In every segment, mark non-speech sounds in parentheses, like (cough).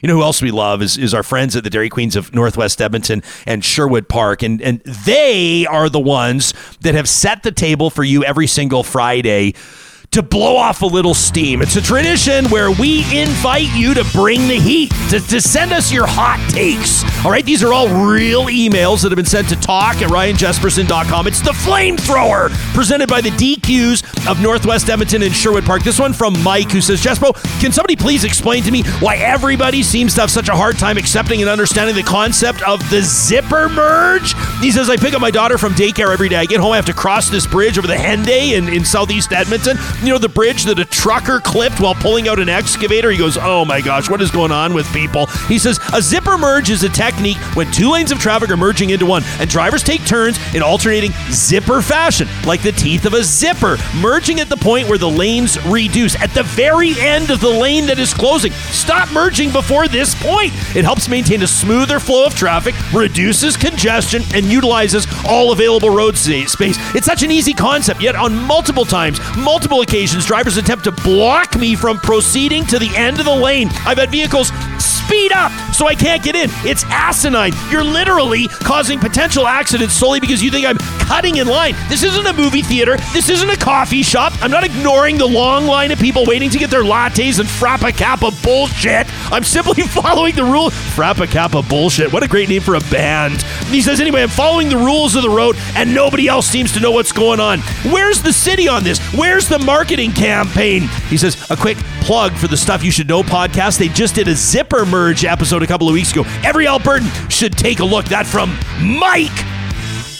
You know who else we love is, is our friends at the Dairy Queens of Northwest Edmonton and Sherwood Park. And, and they are the ones that have set the table for you every single Friday to blow off a little steam. It's a tradition where we invite you to bring the heat, to, to send us your hot takes. All right, these are all real emails that have been sent to talk at ryanjespersen.com. It's the flamethrower presented by the DQs of Northwest Edmonton and Sherwood Park. This one from Mike who says, Jespo, can somebody please explain to me why everybody seems to have such a hard time accepting and understanding the concept of the zipper merge? He says, I pick up my daughter from daycare every day. I get home, I have to cross this bridge over the Henday in, in southeast Edmonton you know, the bridge that a trucker clipped while pulling out an excavator? He goes, Oh my gosh, what is going on with people? He says, A zipper merge is a technique when two lanes of traffic are merging into one, and drivers take turns in alternating zipper fashion, like the teeth of a zipper, merging at the point where the lanes reduce. At the very end of the lane that is closing, stop merging before this point. It helps maintain a smoother flow of traffic, reduces congestion, and utilizes all available road space. It's such an easy concept, yet on multiple times, multiple occasions, drivers attempt to block me from proceeding to the end of the lane. I've had vehicles speed up so I can't get in. It's asinine. You're literally causing potential accidents solely because you think I'm cutting in line. This isn't a movie theater. This isn't a coffee shop. I'm not ignoring the long line of people waiting to get their lattes and Frappa Kappa bullshit. I'm simply (laughs) following the rule. Frappa Kappa bullshit. What a great name for a band. He says, anyway, I'm following the rules of the road and nobody else seems to know what's going on. Where's the city on this? Where's the marketing campaign? He says, a quick plug for the Stuff You Should Know podcast. They just did a zipper merge episode a couple of weeks ago. Every Albertan should take a look. That from Mike.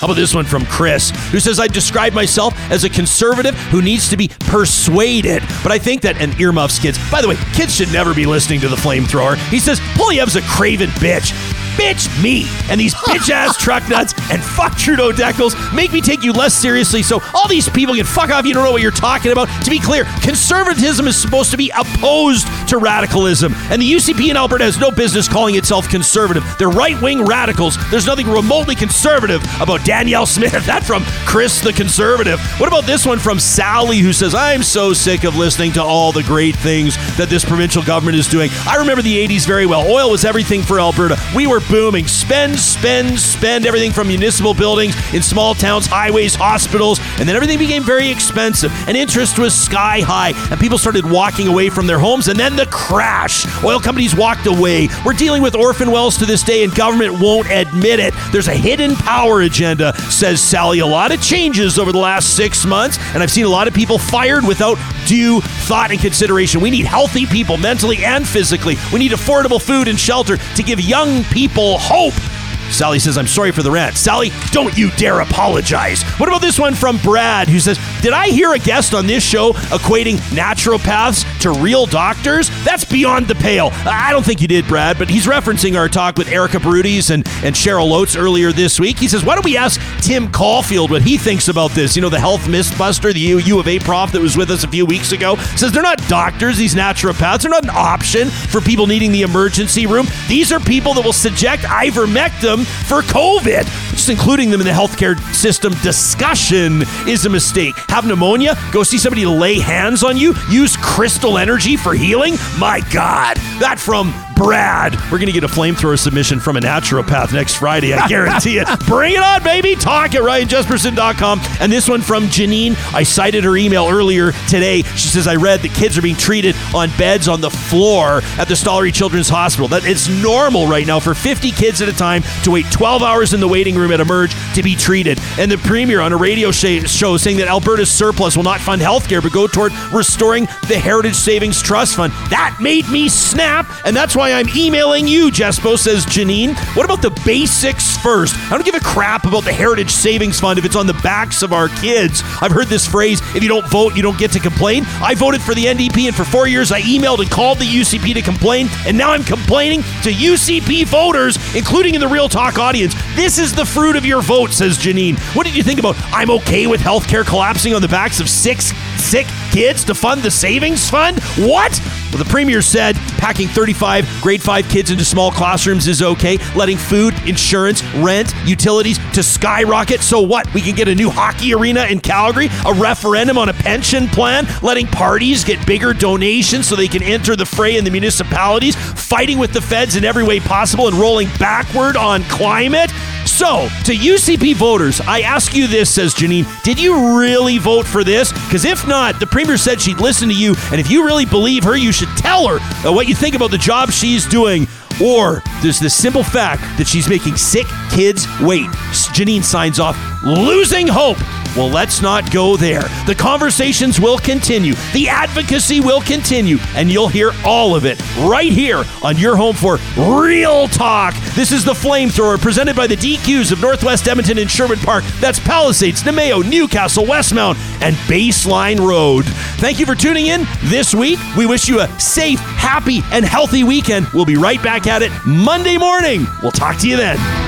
How about this one from Chris, who says, I describe myself as a conservative who needs to be persuaded. But I think that, and earmuffs kids, by the way, kids should never be listening to the flamethrower. He says, Poilievre's a craven bitch bitch me. And these bitch ass truck nuts and fuck Trudeau decals make me take you less seriously. So all these people can fuck off. You don't know what you're talking about. To be clear, conservatism is supposed to be opposed to radicalism. And the UCP in Alberta has no business calling itself conservative. They're right wing radicals. There's nothing remotely conservative about Danielle Smith. (laughs) That from Chris the conservative. What about this one from Sally who says, I'm so sick of listening to all the great things that this provincial government is doing. I remember the 80s very well. Oil was everything for Alberta. We were booming. Spend, spend, spend everything from municipal buildings in small towns, highways, hospitals, and then everything became very expensive. And interest was sky high, and people started walking away from their homes. And then the crash. Oil companies walked away. We're dealing with orphan wells to this day, and government won't admit it. There's a hidden power agenda, says Sally. A lot of changes over the last six months, and I've seen a lot of people fired without due thought and consideration. We need healthy people, mentally and physically. We need affordable food and shelter to give young people hope. Sally says, I'm sorry for the rant. Sally, don't you dare apologize. What about this one from Brad, who says, Did I hear a guest on this show equating naturopaths to real doctors? That's beyond the pale. I don't think you did, Brad, but he's referencing our talk with Erica Barudis and, and Cheryl Oates earlier this week. He says, Why don't we ask Tim Caulfield what he thinks about this? You know, the health mythbuster, the U, U of A prof that was with us a few weeks ago, says they're not doctors, these naturopaths. They're not an option for people needing the emergency room. These are people that will subject ivermectin for COVID. Just including them in the healthcare system discussion is a mistake. Have pneumonia? Go see somebody lay hands on you? Use crystal energy for healing? My God. That from Brad. We're going to get a flamethrower submission from a naturopath next Friday. I guarantee it. (laughs) Bring it on, baby. Talk at ryanjespersen.com. And this one from Janine. I cited her email earlier today. She says, I read that kids are being treated on beds on the floor at the Stollery Children's Hospital. That it's normal right now for 50 kids at a time to wait 12 hours in the waiting room at Emerge to be treated. And the premier on a radio show saying that Alberta's surplus will not fund healthcare but go toward restoring the Heritage Savings Trust Fund. That made me snap. And that's why why I'm emailing you, Jespo, says Janine. What about the basics first? I don't give a crap about the Heritage Savings Fund if it's on the backs of our kids. I've heard this phrase if you don't vote, you don't get to complain. I voted for the NDP, and for four years I emailed and called the UCP to complain, and now I'm complaining to UCP voters, including in the Real Talk audience. This is the fruit of your vote, says Janine. What did you think about I'm okay with healthcare collapsing on the backs of six sick kids to fund the savings fund? What? Well, the premier said packing 35 grade 5 kids into small classrooms is okay, letting food, insurance, rent, utilities to skyrocket. So what? We can get a new hockey arena in Calgary, a referendum on a pension plan, letting parties get bigger donations so they can enter the fray in the municipalities, fighting with the feds in every way possible and rolling backward on climate. So, to UCP voters, I ask you this, says Janine, did you really vote for this? Because if not, the Premier said she'd listen to you, and if you really believe her, you should tell her uh, what you think about the job she's doing. Or there's the simple fact that she's making sick kids wait. Janine signs off, losing hope. Well, let's not go there. The conversations will continue, the advocacy will continue, and you'll hear all of it right here on your home for real talk. This is the Flamethrower presented by the DQs of Northwest Edmonton and Sherwood Park. That's Palisades, Namao, Newcastle, Westmount, and Baseline Road. Thank you for tuning in this week. We wish you a safe, happy, and healthy weekend. We'll be right at it Monday morning. We'll talk to you then.